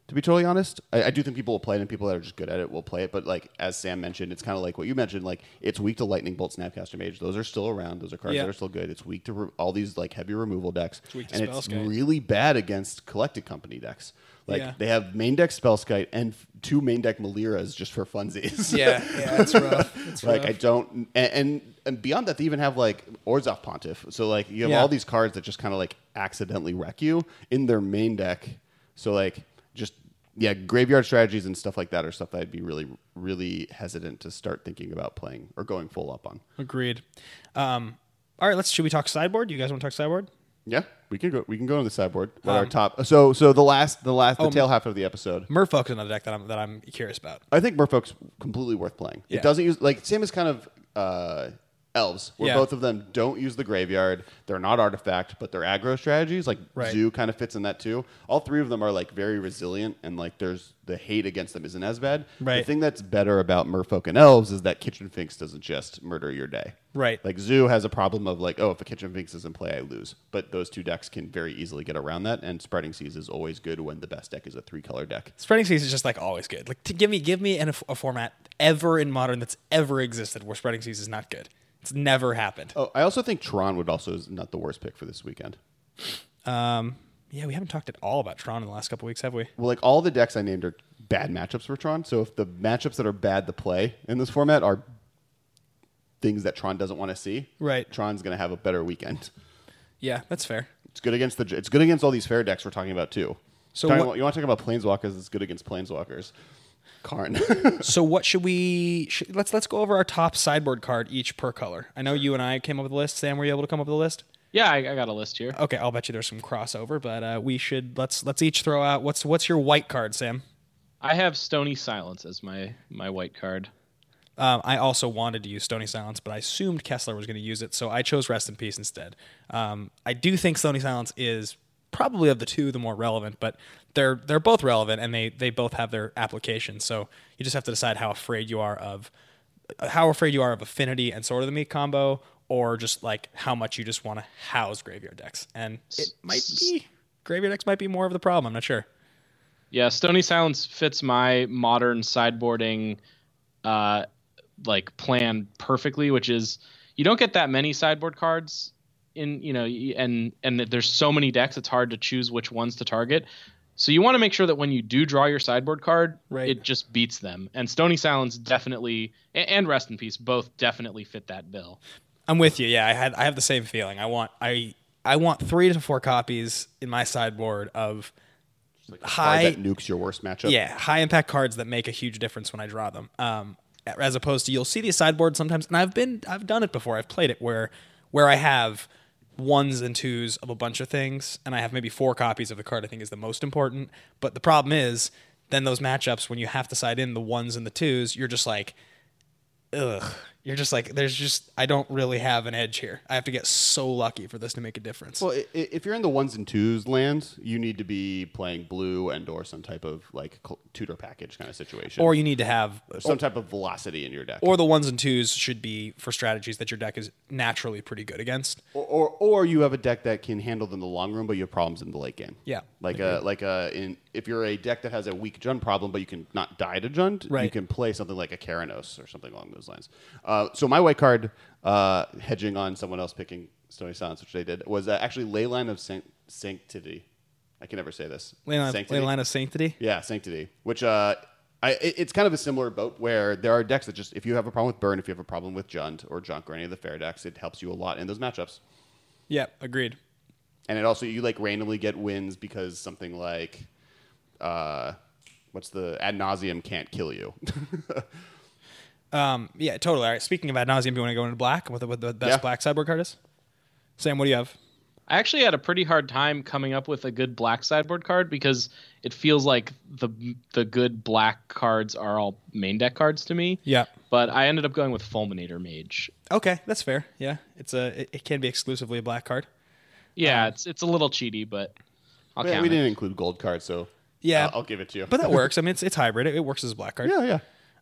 To be totally honest, I, I do think people will play it, and people that are just good at it will play it. But like as Sam mentioned, it's kind of like what you mentioned. Like it's weak to Lightning Bolt, Snapcaster Mage. Those are still around. Those are cards Yeah. that are still good. It's weak to re- all these like heavy removal decks, weak to and it's really bad against collected company decks. Like Yeah. they have main deck Spellskite and f- two main deck Meliras just for funsies. yeah, yeah, it's rough. It's like rough. I don't, and, and and beyond that, they even have like Orzhov Pontiff. So like you have Yeah. all these cards that just kind of like accidentally wreck you in their main deck. So like just yeah, graveyard strategies and stuff like that are stuff that I'd be really really hesitant to start thinking about playing or going full up on. Agreed. Um, all right, let's. Should we talk sideboard? Do you guys want to talk sideboard? Yeah, we can go. We can go on the sideboard. What our Um, top? So so the last the last the Oh, tail half of the episode. Merfolk's another deck that I'm that I'm curious about. I think Merfolk's completely worth playing. Yeah. It doesn't use like same as kind of uh, elves, where Yeah. both of them don't use the graveyard. They're not artifact, but they're aggro strategies. Like Right. Zoo kind of fits in that too. All three of them are like very resilient, and like there's the hate against them isn't as bad. The Right. thing that's better about Merfolk and elves is that Kitchen Finks doesn't just murder your day. Right. Like Zoo has a problem of like, oh, if a Kitchen Finks is in play, I lose. But those two decks can very easily get around that. And Spreading Seas is always good when the best deck is a three color deck. Spreading seas is just like always good. Like to give me give me an, a format ever in modern that's ever existed where spreading seas is not good. It's never happened. Oh, I also think Tron would also is not the worst pick for this weekend. Um, yeah, we haven't talked at all about Tron in the last couple weeks, have we? Well, like all the decks I named are bad matchups for Tron. So if the matchups that are bad to play in this format are things that Tron doesn't want to see, Right. Tron's going to have a better weekend. Yeah, that's fair. It's good against the. It's good against all these fair decks we're talking about too. So Talking what- about- you want to talk about planeswalkers? It's good against planeswalkers. Karn. So what should we? Should, let's let's go over our top sideboard card each per color. I know you and I came up with a list. Sam, were you able to come up with a list? Yeah, I, I got a list here. Okay, I'll bet you there's some crossover, but uh, we should let's let's each throw out what's what's your white card, Sam. I have Stony Silence as my my white card. Um, I also wanted to use Stony Silence, but I assumed Kessler was going to use it, so I chose Rest in Peace instead. Um, I do think Stony Silence is probably of the two the more relevant, but they're they're both relevant and they they both have their applications. So you just have to decide how afraid you are of how afraid you are of Affinity and Sword of the Meek combo, or just like how much you just want to house graveyard decks. And it might be graveyard decks might be more of the problem. I'm not sure. Yeah, Stony Silence fits my modern sideboarding uh like plan perfectly, which is you don't get that many sideboard cards in, you know, and and there's so many decks it's hard to choose which ones to target. So you want to make sure that when you do draw your sideboard card, Right. it just beats them. And Stony Silence definitely and Rest in Peace both definitely fit that bill. I'm with you. Yeah, I had I have the same feeling. I want I I want three to four copies in my sideboard of Card high that nukes your worst matchup. yeah high impact cards that make a huge difference when I draw them. Um, as opposed to you'll see these sideboards sometimes, and I've been I've done it before. I've played it where where I have ones and twos of a bunch of things, and I have maybe four copies of the card I think is the most important. But the problem is then those matchups when you have to side in the ones and the twos, you're just like ugh. You're just like, there's just, I don't really have an edge here. I have to get so lucky for this to make a difference. Well, i- if you're in the ones and twos lands, you need to be playing blue and or some type of like cl- tutor package kind of situation, or you need to have, some type of velocity in your deck, or the ones and twos should be for strategies that your deck is naturally pretty good against. or, or or you have a deck that can handle them in the long run, but you have problems in the late game. Yeah, like a like a in if you're a deck that has a weak Jund problem, but you can not die to Jund, you Right. can play something like a Keranos or something along those lines. Uh, so my white card, uh, hedging on someone else picking Stony Silence, which they did, was uh, actually Leyline of Sanct- Sanctity. I can never say this. Leyline, Sanctity? Leyline of Sanctity. Yeah, Sanctity, which uh, I, it- it's kind of a similar boat where there are decks that just if you have a problem with Burn, if you have a problem with Jund or Junk or any of the fair decks, it helps you a lot in those matchups. Yeah, agreed. And it also you like randomly get wins because something like, uh, what's the ad nauseum can't kill you. Um, yeah, totally. All right. Speaking of ad nauseum, do you want to go into black? with the, what the best Yeah. black sideboard card is? Sam, what do you have? I actually had a pretty hard time coming up with a good black sideboard card because it feels like the the good black cards are all main deck cards to me. Yeah. But I ended up going with Fulminator Mage. Okay, that's fair. Yeah, it's a it, it can be exclusively a black card. Yeah, it's it's a little cheaty, but I'll Yeah, count we it. didn't include gold cards, so Yeah. I'll, I'll give it to you. But that works. I mean, it's it's hybrid. It, it works as a black card. yeah, yeah.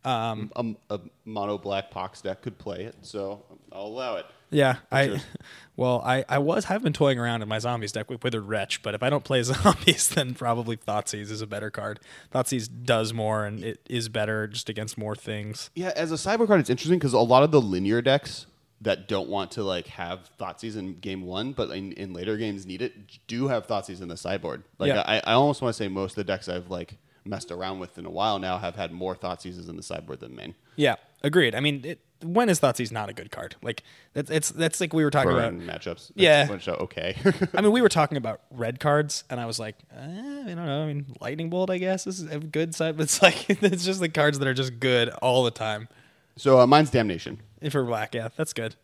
Um, a, a mono black pox deck could play it, so I'll allow it. Yeah, I well, I I was have been toying around in my zombies deck with Withered Wretch, but if I don't play zombies, then probably Thoughtseize is a better card. Thoughtseize does more and it is better just against more things. Yeah, as a cyber card, it's interesting because a lot of the linear decks that don't want to like have Thoughtseize in game one, but in, in later games need it, do have Thoughtseize in the sideboard. Like Yeah. I, I almost want to say most of the decks I've like messed around with in a while now have had more Thoughtseizes in the sideboard than main. Yeah, agreed. I mean, it, when is Thoughtseize not a good card? Like that's it's that's like we were talking about. Burn matchups. Yeah. Okay. I mean, we were talking about red cards, and I was like, eh, I don't know. I mean, Lightning Bolt, I guess, is a good side, but it's like it's just the cards that are just good all the time. so uh, mine's Damnation. If And for black, yeah, that's good.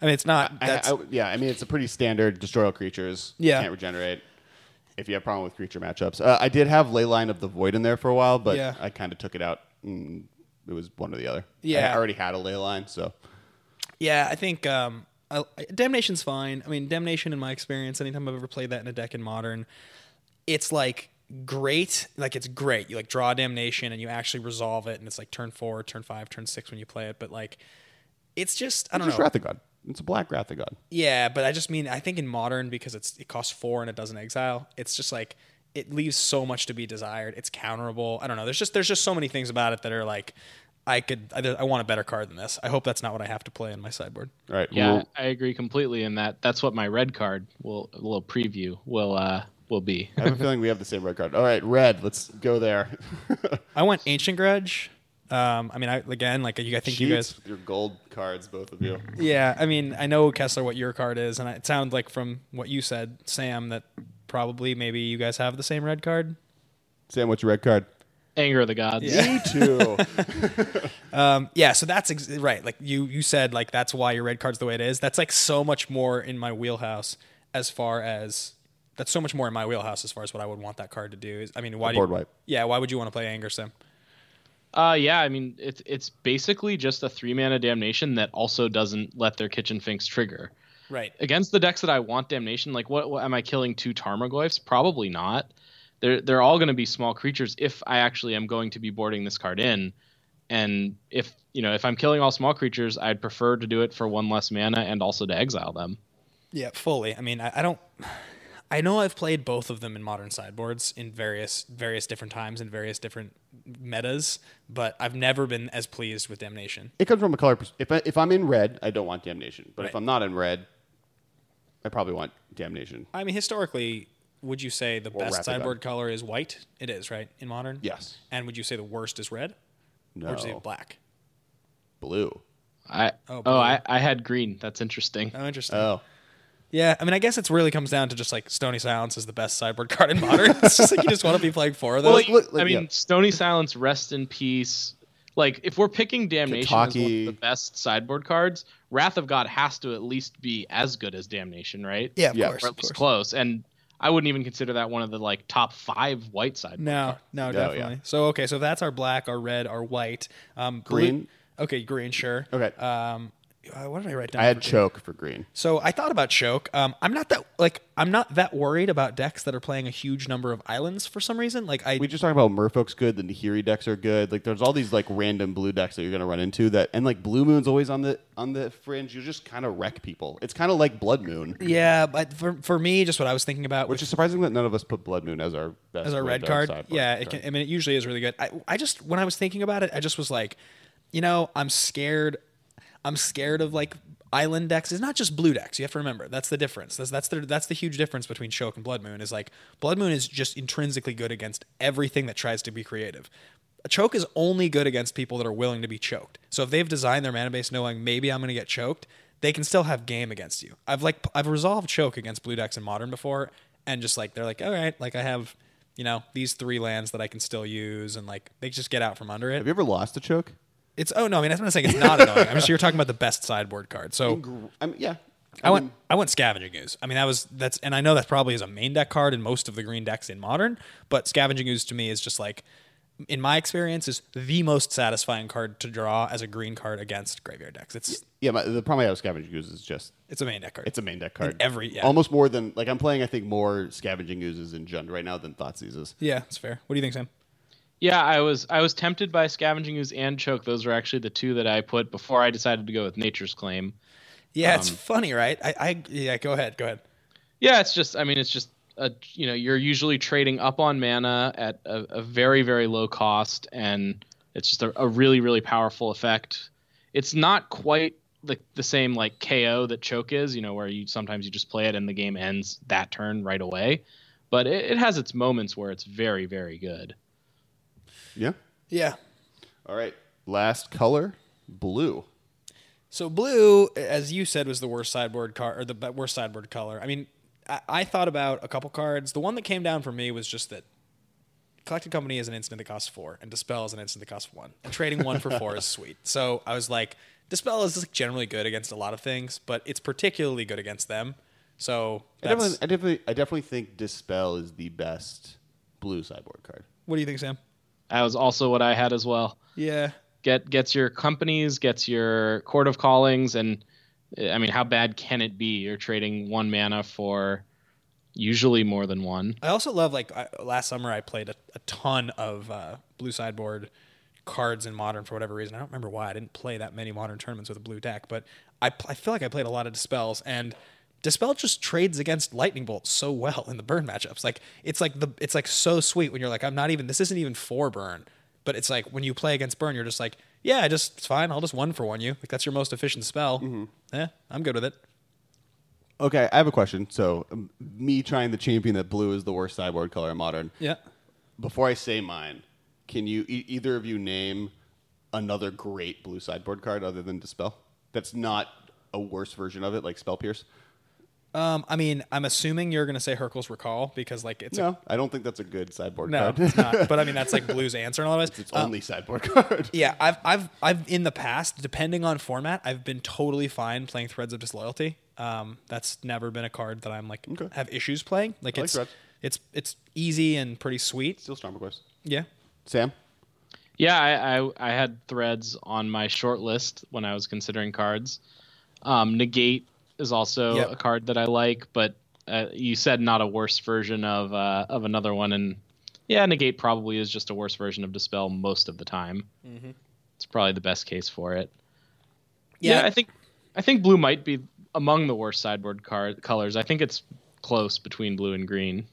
I mean, it's not. I, That's, I- yeah, I mean it's a pretty standard destroy all creatures. Yeah. can't regenerate. If you have a problem with creature matchups, uh, I did have Leyline of the Void in there for a while, but Yeah. I kind of took it out. Mm, it was one or the other. Yeah. I already had a Leyline, so Yeah, I think um, I, Damnation's fine. I mean, Damnation, in my experience, anytime I've ever played that in a deck in Modern, it's like great. Like it's great. You like draw Damnation and you actually resolve it, and it's like turn four, turn five, turn six when you play it. But like, it's just I don't It's know. just Wrath of God. It's a black Wrath of God. Yeah, but I just mean I think in Modern because it's it costs four and it doesn't exile. It's just like it leaves so much to be desired. It's counterable. I don't know. There's just there's just so many things about it that are like. I could. I, I want a better card than this. I hope that's not what I have to play in my sideboard. All right. Yeah, well, I agree completely in that. That's what my red card will a little preview will uh will be. I have a feeling we have the same red card. All right, red. Let's go there. I went Ancient Grudge. Um, I mean, I again, like you, I think you guys. With your gold cards, both of you. Yeah, I mean, I know Kessler what your card is, and it sounds like from what you said, Sam, that probably maybe you guys have the same red card. Sam, what's your red card? Anger of the gods. Me too. Um, yeah, so that's ex- right. Like you, you said, like that's why your red card's the way it is. That's like so much more in my wheelhouse as far as that's so much more in my wheelhouse as far as what I would want that card to do. Is I mean, why do board you, wipe. Yeah, why would you want to play Anger Sim? Uh, yeah, I mean it's it's basically just a three mana damnation that also doesn't let their kitchen finks trigger. Right. Against the decks that I want damnation, like what, what am I killing two Tarmogoyfs? Probably not. They're they're all going to be small creatures if I actually am going to be boarding this card in. And if you know if I'm killing all small creatures, I'd prefer to do it for one less mana and also to exile them. Yeah, fully. I mean, I, I don't. I know I've played both of them in modern sideboards in various various different times and various different metas, but I've never been as pleased with Damnation. it comes from a color. Pers- if I, if I'm in red, I don't want damnation. But if I'm not in red, I probably want damnation. I mean, historically, would you say the best Wrath of sideboard color is white? It is, right? In modern? Yes. And would you say the worst is red? No. Or would you say black? Blue. I Oh, oh. I, I had green. That's interesting. Oh, interesting. Oh. Yeah, I mean, I guess it's really comes down to just like Stony Silence is the best sideboard card in modern. it's just like you just want to be playing four of those. Well, Look, you- look, look, I mean, yeah. Stony Silence, Rest in Peace. Like, if we're picking Damnation as one of the best sideboard cards, Wrath of God has to at least be as good as Damnation, right? yeah, of Yeah. course. Or at least course. close. And I wouldn't even consider that one of the like top five white sideboard. No, cards. no, yeah. definitely. So okay, so that's our black, our red, our white. Um, blue- Green. Okay, green, sure. Okay. Um, uh, what did I write down? I had choke for green. So I thought about choke. Um, I'm not that like I'm not that worried about decks that are playing a huge number of islands for some reason. Like I We just talked about Merfolk's good, the Nahiri decks are good. Like there's all these like random blue decks that you're gonna run into that, and like Blue Moon's always on the on the fringe. You just kind of wreck people. It's kind of like Blood Moon, yeah, but for for me, just what I was thinking about which is surprising that none of us put Blood Moon as our best as our red red card. Yeah, it can, I mean, it usually is really good. I, I just when I was thinking about it, I just was like, you know, I'm scared. I'm scared of like island decks. It's not just blue decks. You have to remember that's the difference. That's that's the that's the huge difference between Choke and Blood Moon. Is like Blood Moon is just intrinsically good against everything that tries to be creative. A choke is only good against people that are willing to be choked. So if they've designed their mana base knowing maybe I'm going to get choked, they can still have game against you. I've like I've resolved choke against blue decks in modern before, and just like they're like, all right, like I have, you know, these three lands that I can still use, and like they just get out from under it. Have you ever lost a choke? It's oh no, I mean I'm not saying it's not annoying. I'm just you're talking about the best sideboard card. So I mean, yeah. I went I went scavenging ooze. I mean that was that's and I know that probably is a main deck card in most of the green decks in modern, but scavenging ooze to me is just like in my experience is the most satisfying card to draw as a green card against graveyard decks. It's Yeah, my, the problem I have with Scavenging Ooze is just it's a main deck card. it's a main deck card. every- yeah. almost more than like I'm playing. I think more Scavenging Oozes in Jund right now than Thoughtseize. yeah, it's fair. What do you think, Sam? Yeah, I was I was tempted by scavenging ooze and choke. Those were actually the two that I put before I decided to go with nature's claim. Yeah, it's Um, funny, right? I, I yeah, go ahead, go ahead. Yeah, it's just I mean it's just a you know you're usually trading up on mana at a, a very very low cost and it's just a, a really really powerful effect. It's not quite the the same like KO that choke is, you know, where you sometimes you just play it and the game ends that turn right away. But it, it has its moments where it's very very good. Yeah. Yeah. All right. Last color, blue. So blue, as you said, was the worst sideboard card or the worst sideboard color. I mean, I, I thought about a couple cards. The one that came down for me was just that Collected Company is an instant that costs four, and Dispel is an instant that costs one. And trading one for four is sweet. So I was like, Dispel is like generally good against a lot of things, but it's particularly good against them. So I definitely, I definitely, I definitely think Dispel is the best blue sideboard card. what do you think, Sam? That was also what I had as well. Yeah. get gets your companies, gets your Chord of Callings, and I mean, how bad can it be? You're trading one mana for usually more than one. I also love like I, last summer I played a, a ton of uh, blue sideboard cards in modern for whatever reason. I don't remember why I didn't play that many modern tournaments with a blue deck, but I, pl- I feel like I played a lot of dispels and dispel just trades against lightning bolt so well in the burn matchups. Like it's like the it's like so sweet when you're like I'm not even this isn't even for burn, but it's like when you play against burn you're just like yeah I just it's fine I'll just one for one you like that's your most efficient spell. Yeah, I'm good with it. Okay, I have a question. So, um, me trying to champion that blue is the worst sideboard color in modern. Yeah. Before I say mine, can you e- either of you name another great blue sideboard card other than Dispel? That's not a worse version of it, like Spell Pierce. Um, I mean, I'm assuming you're gonna say Hurkyl's Recall because like it's No, I don't think that's a good sideboard No, card. it's not. But I mean, that's like Blue's answer in a lot of ways. it's Um, only sideboard card. yeah, I've, I've, I've in the past, depending on format, I've been totally fine playing Threads of Disloyalty. Um, that's never been a card that I'm like Okay. have issues playing. Like I like it's, Threads. it's, it's easy and pretty sweet. Still Storm Request. Yeah. Sam? Yeah, I, I, I had threads on my short list when I was considering cards. Um, Negate is also Yep. a card that I like, but uh, you said not a worse version of uh, of another one, and yeah, Negate probably is just a worse version of Dispel most of the time. It's probably the best case for it. Yeah. Yeah, I think I think blue might be among the worst sideboard card colors. I think it's close between blue and green.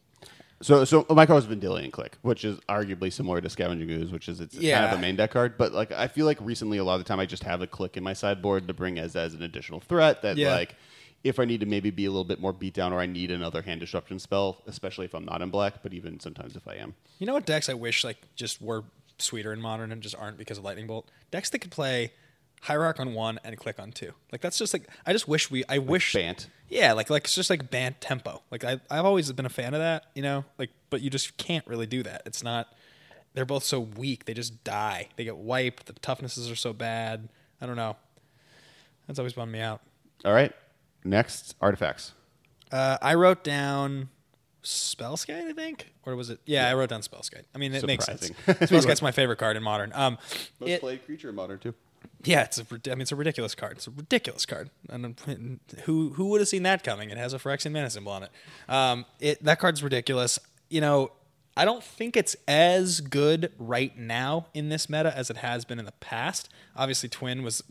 So, so my card was Vendilion Clique, which is arguably similar to Scavenging Ooze, which is it's kind of a main deck card. But like, I feel like recently a lot of the time I just have a Clique in my sideboard to bring as as an additional threat. That Yeah. like, if I need to maybe be a little bit more beat down, or I need another hand disruption spell, especially if I'm not in black, but even sometimes if I am. You know what decks I wish like just were sweeter in modern and just aren't because of Lightning Bolt? Decks that could play Hierarch on one and Clique on two. Like that's just like I just wish we I wish Bant. Yeah, like like it's just like Bant tempo. Like I I've always been a fan of that, you know. Like, but you just can't really do that. It's not. They're both so weak. They just die. They get wiped. The toughnesses are so bad. I don't know. That's always bummed me out. All right. Next, artifacts. Uh, I wrote down Spellskite, I think, or was it? Yeah, I wrote down Spellskite. I mean, it makes sense. Surprising. Spellskite's my favorite card in modern. Um, Most it- played creature in modern too. Yeah, it's a rid- I mean it's a ridiculous card. It's a ridiculous card. And who who would have seen that coming? It has a Phyrexian mana symbol on it. Um, it that card's ridiculous. You know, I don't think it's as good right now in this meta as it has been in the past. Obviously, Twin was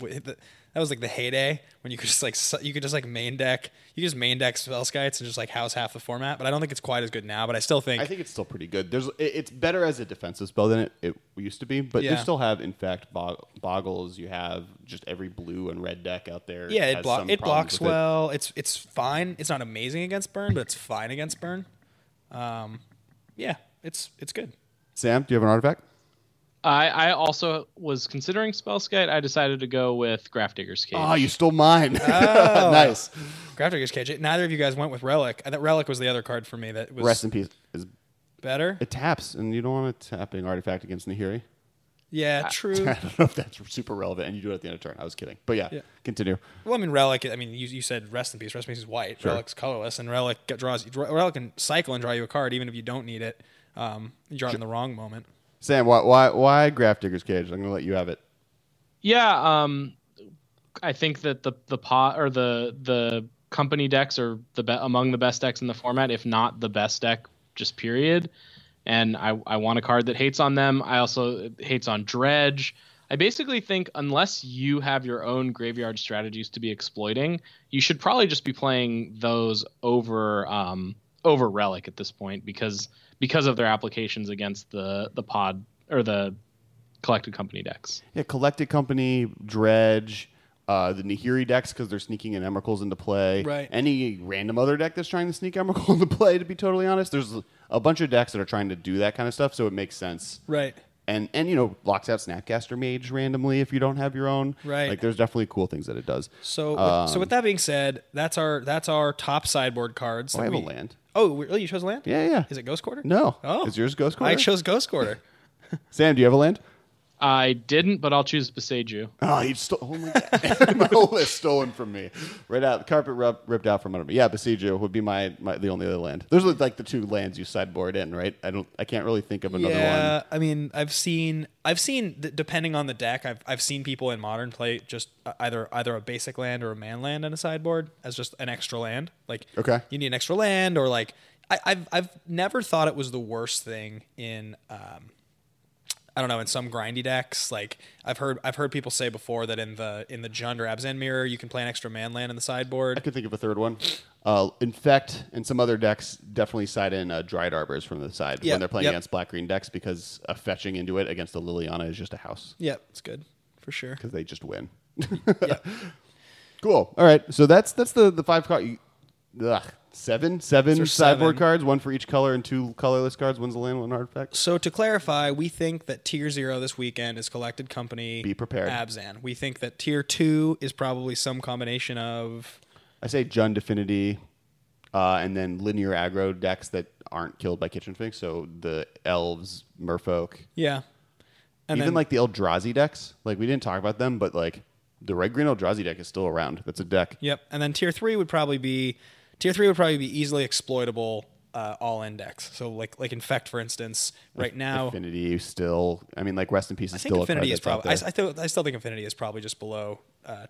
that was like the heyday when you could just like su- you could just like main deck you just main deck Spellskites and just like house half the format. But I don't think it's quite as good now. But I still think I think it's still pretty good. There's it- it's better as a defensive spell than it, it used to be, but you Yeah. still have infect bog- boggles. You have just every blue and red deck out there. yeah, it, has blo- some it problems blocks with it. well. It's it's fine. It's not amazing against burn, but it's fine against burn. Um, yeah, it's it's good. Sam, do you have an artifact? I, I also was considering Spellskite. I decided to go with Grafdigger's Cage. Oh, you stole mine. Oh. nice. Grafdigger's Cage. Neither of you guys went with Relic. I thought Relic was the other card for me that was Rest in peace. Is better. it taps, and you don't want to tap an artifact against Nahiri. Yeah, true. I don't know if that's super relevant, and you do it at the end of turn. I was kidding, but yeah, Yeah. continue. Well, I mean, Relic. I mean, you, you said Rest in Peace. Rest in Peace is white. Sure. Relic's colorless, and Relic draws. Relic can cycle and draw you a card even if you don't need it. Um, you draw it in the wrong moment. Sam, why why why Grafdigger's Cage? I'm gonna let you have it. Yeah, um, I think that the the pod or the the company decks are the be- among the best decks in the format, if not the best deck, just period. And I I want a card that hates on them. I also hates on Dredge. I basically think unless you have your own graveyard strategies to be exploiting, you should probably just be playing those over um, over Relic at this point because because of their applications against the the pod or the collected company decks. Yeah, Collected Company, Dredge, uh, the Nahiri decks because they're sneaking in Emrakuls into play. Right. Any random other deck that's trying to sneak Emrakul into play, to be totally honest. There's a bunch of decks that are trying to do that kind of stuff, so it makes sense. Right. And, and you know, locks out Snapcaster Mage randomly if you don't have your own. Right. Like, there's definitely cool things that it does. So, with, Um, so with that being said, that's our that's our top sideboard cards. Oh, I have a land. Oh, really? You chose land? Yeah, yeah. Is it Ghost Quarter? No. Oh, Is yours Ghost Quarter? I chose Ghost Quarter. Sam, do you have a land? I didn't, but I'll choose Boseiju. Oh, he stole. Oh my god, my whole list stolen from me. Right out, the carpet rip, ripped out from under me. Yeah, Boseiju would be my, my the only other land. Those are like the two lands you sideboard in, right? I don't. I can't really think of another yeah, one. I mean, I've seen I've seen depending on the deck, I've I've seen people in modern play just uh, either either a basic land or a man land in a sideboard as just an extra land. Like Okay. you need an extra land or like I, I've I've never thought it was the worst thing in um I don't know in some grindy decks. Like I've heard I've heard people say before that in the in the Jund or Abzan mirror you can play an extra man land in the sideboard. I could think of a third one. Uh, Infect and some other decks definitely side in uh, Dryad Arbors from the side Yep, when they're playing yep. against black green decks because uh, fetching into it against a Liliana is just a house Yeah, it's good for sure. because they just win. yeah. Cool. All right. So that's that's the the five card. Ugh, seven, seven sideboard seven. cards, one for each color, and two colorless cards. One's a land, one artifact. So to clarify, we think that tier zero this weekend is collected company. Be prepared. Abzan. We think that tier two is probably some combination of I say Jund Affinity, uh, and then linear aggro decks that aren't killed by Kitchen Finks. So the elves, Merfolk, yeah, and even then, like the Eldrazi decks. Like we didn't talk about them, but like the red green Eldrazi deck is still around. That's a deck. yep, and then tier three would probably be tier three would probably be easily exploitable uh, all index. So like like infect for instance, right now. Affinity still. I mean, like Rest in Peace I is think still Affinity a is probably. I, I, out still, I still think Affinity is probably just below uh,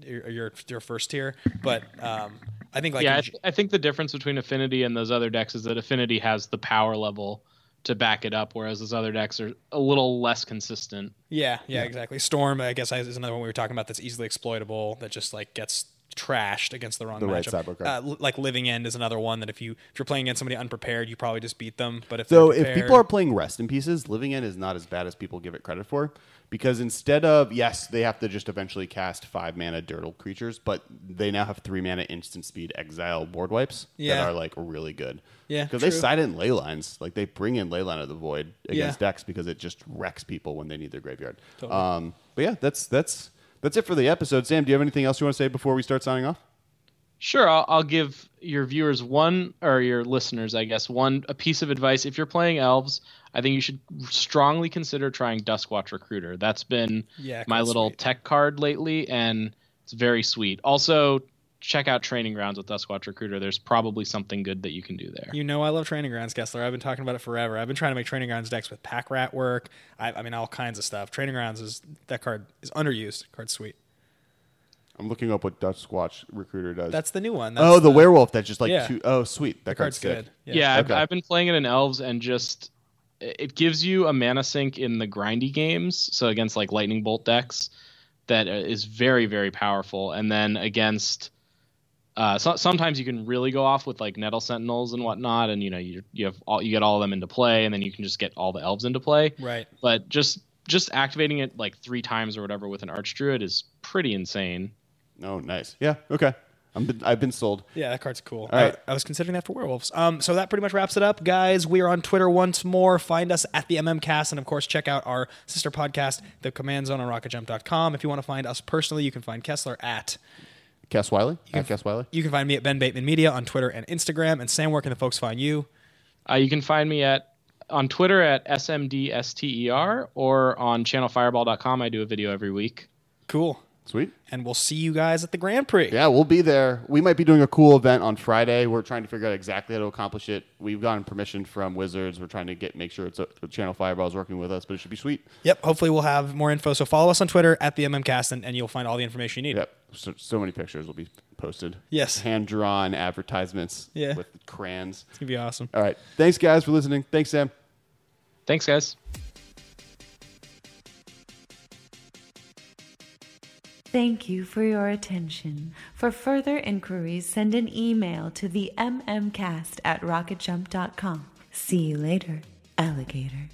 your, your your first tier, but um, I think like yeah, in I, G- th- I think the difference between Affinity and those other decks is that Affinity has the power level to back it up, whereas those other decks are a little less consistent. Yeah, yeah, exactly. Storm, I guess, is another one we were talking about that's easily exploitable. That just like gets trashed against the wrong The right matchup. sideboard card. Uh, li- like Living End is another one that if you if you're playing against somebody unprepared, you probably just beat them. But if So if people are playing Rest in Pieces, Living End is not as bad as people give it credit for. Because instead of yes, they have to just eventually cast five mana Dirtle creatures, but they now have three mana instant speed exile board wipes Yeah. that are like really good. Yeah, because they side in Leylines, like they bring in Leyline of the Void against Yeah. decks because it just wrecks people when they need their graveyard. Totally. Um, but yeah, that's that's that's it for the episode. Sam, do you have anything else you want to say before we start signing off? Sure, I'll, I'll give your viewers one, or your listeners, I guess, one a piece of advice. If you're playing elves, I think you should strongly consider trying Duskwatch Recruiter. That's been Yeah, my little sweet. tech card lately, and it's very sweet. Also, check out Training Grounds with Duskwatch Recruiter. There's probably something good that you can do there. You know I love Training Grounds, Kessler. I've been talking about it forever. I've been trying to make Training Grounds decks with Pack Rat work. I, I mean, all kinds of stuff. Training Grounds is that card is underused. Card's sweet. I'm looking up what Dutch Squatch Recruiter does. That's the new one. That's oh, the, werewolf. That's just like Yeah. two oh sweet. That, That card's sick. good. Yeah, I've, I've been playing it in Elves and just it gives you a mana sink in the grindy games. So against like lightning bolt decks, that uh, very very powerful. And then against uh, so, sometimes you can really go off with like nettle sentinels and whatnot, and you know you you have all you get all of them into play, and then you can just get all the elves into play. Right. But just just activating it like three times or whatever with an archdruid is pretty insane. Oh, nice. Yeah. Okay. I'm been, I've been sold. Yeah, that card's cool. All right. I, I was considering that for werewolves. Um, so that pretty much wraps it up, guys. We are on Twitter once more. Find us at the MMCast, and of course, check out our sister podcast, The Command Zone, on RocketJump.com. If you want to find us personally, you can find Kessler at. Cass Wiley. At Cass Wiley. You can find me at Ben Bateman Media on Twitter and Instagram. And Sam, where can the folks find you? Uh, you can find me at on Twitter at smdster E or on channelfireball.com. I do a video every week. Cool. Sweet. And we'll see you guys at the Grand Prix. Yeah, we'll be there. We might be doing a cool event on Friday. We're trying to figure out exactly how to accomplish it. We've gotten permission from Wizards. We're trying to get make sure it's a, the Channel Fireball is working with us, but it should be sweet. Yep. Hopefully, we'll have more info. So follow us on Twitter at the MMCast, and, and you'll find all the information you need. Yep. So, so many pictures will be posted. Yes. Hand drawn advertisements. Yeah. With crayons. It's gonna be awesome. All right. Thanks, guys, for listening. Thanks, Sam. Thanks, guys. Thank you for your attention. For further inquiries, send an email to the mmcast at rocketjump.com. See you later, alligator.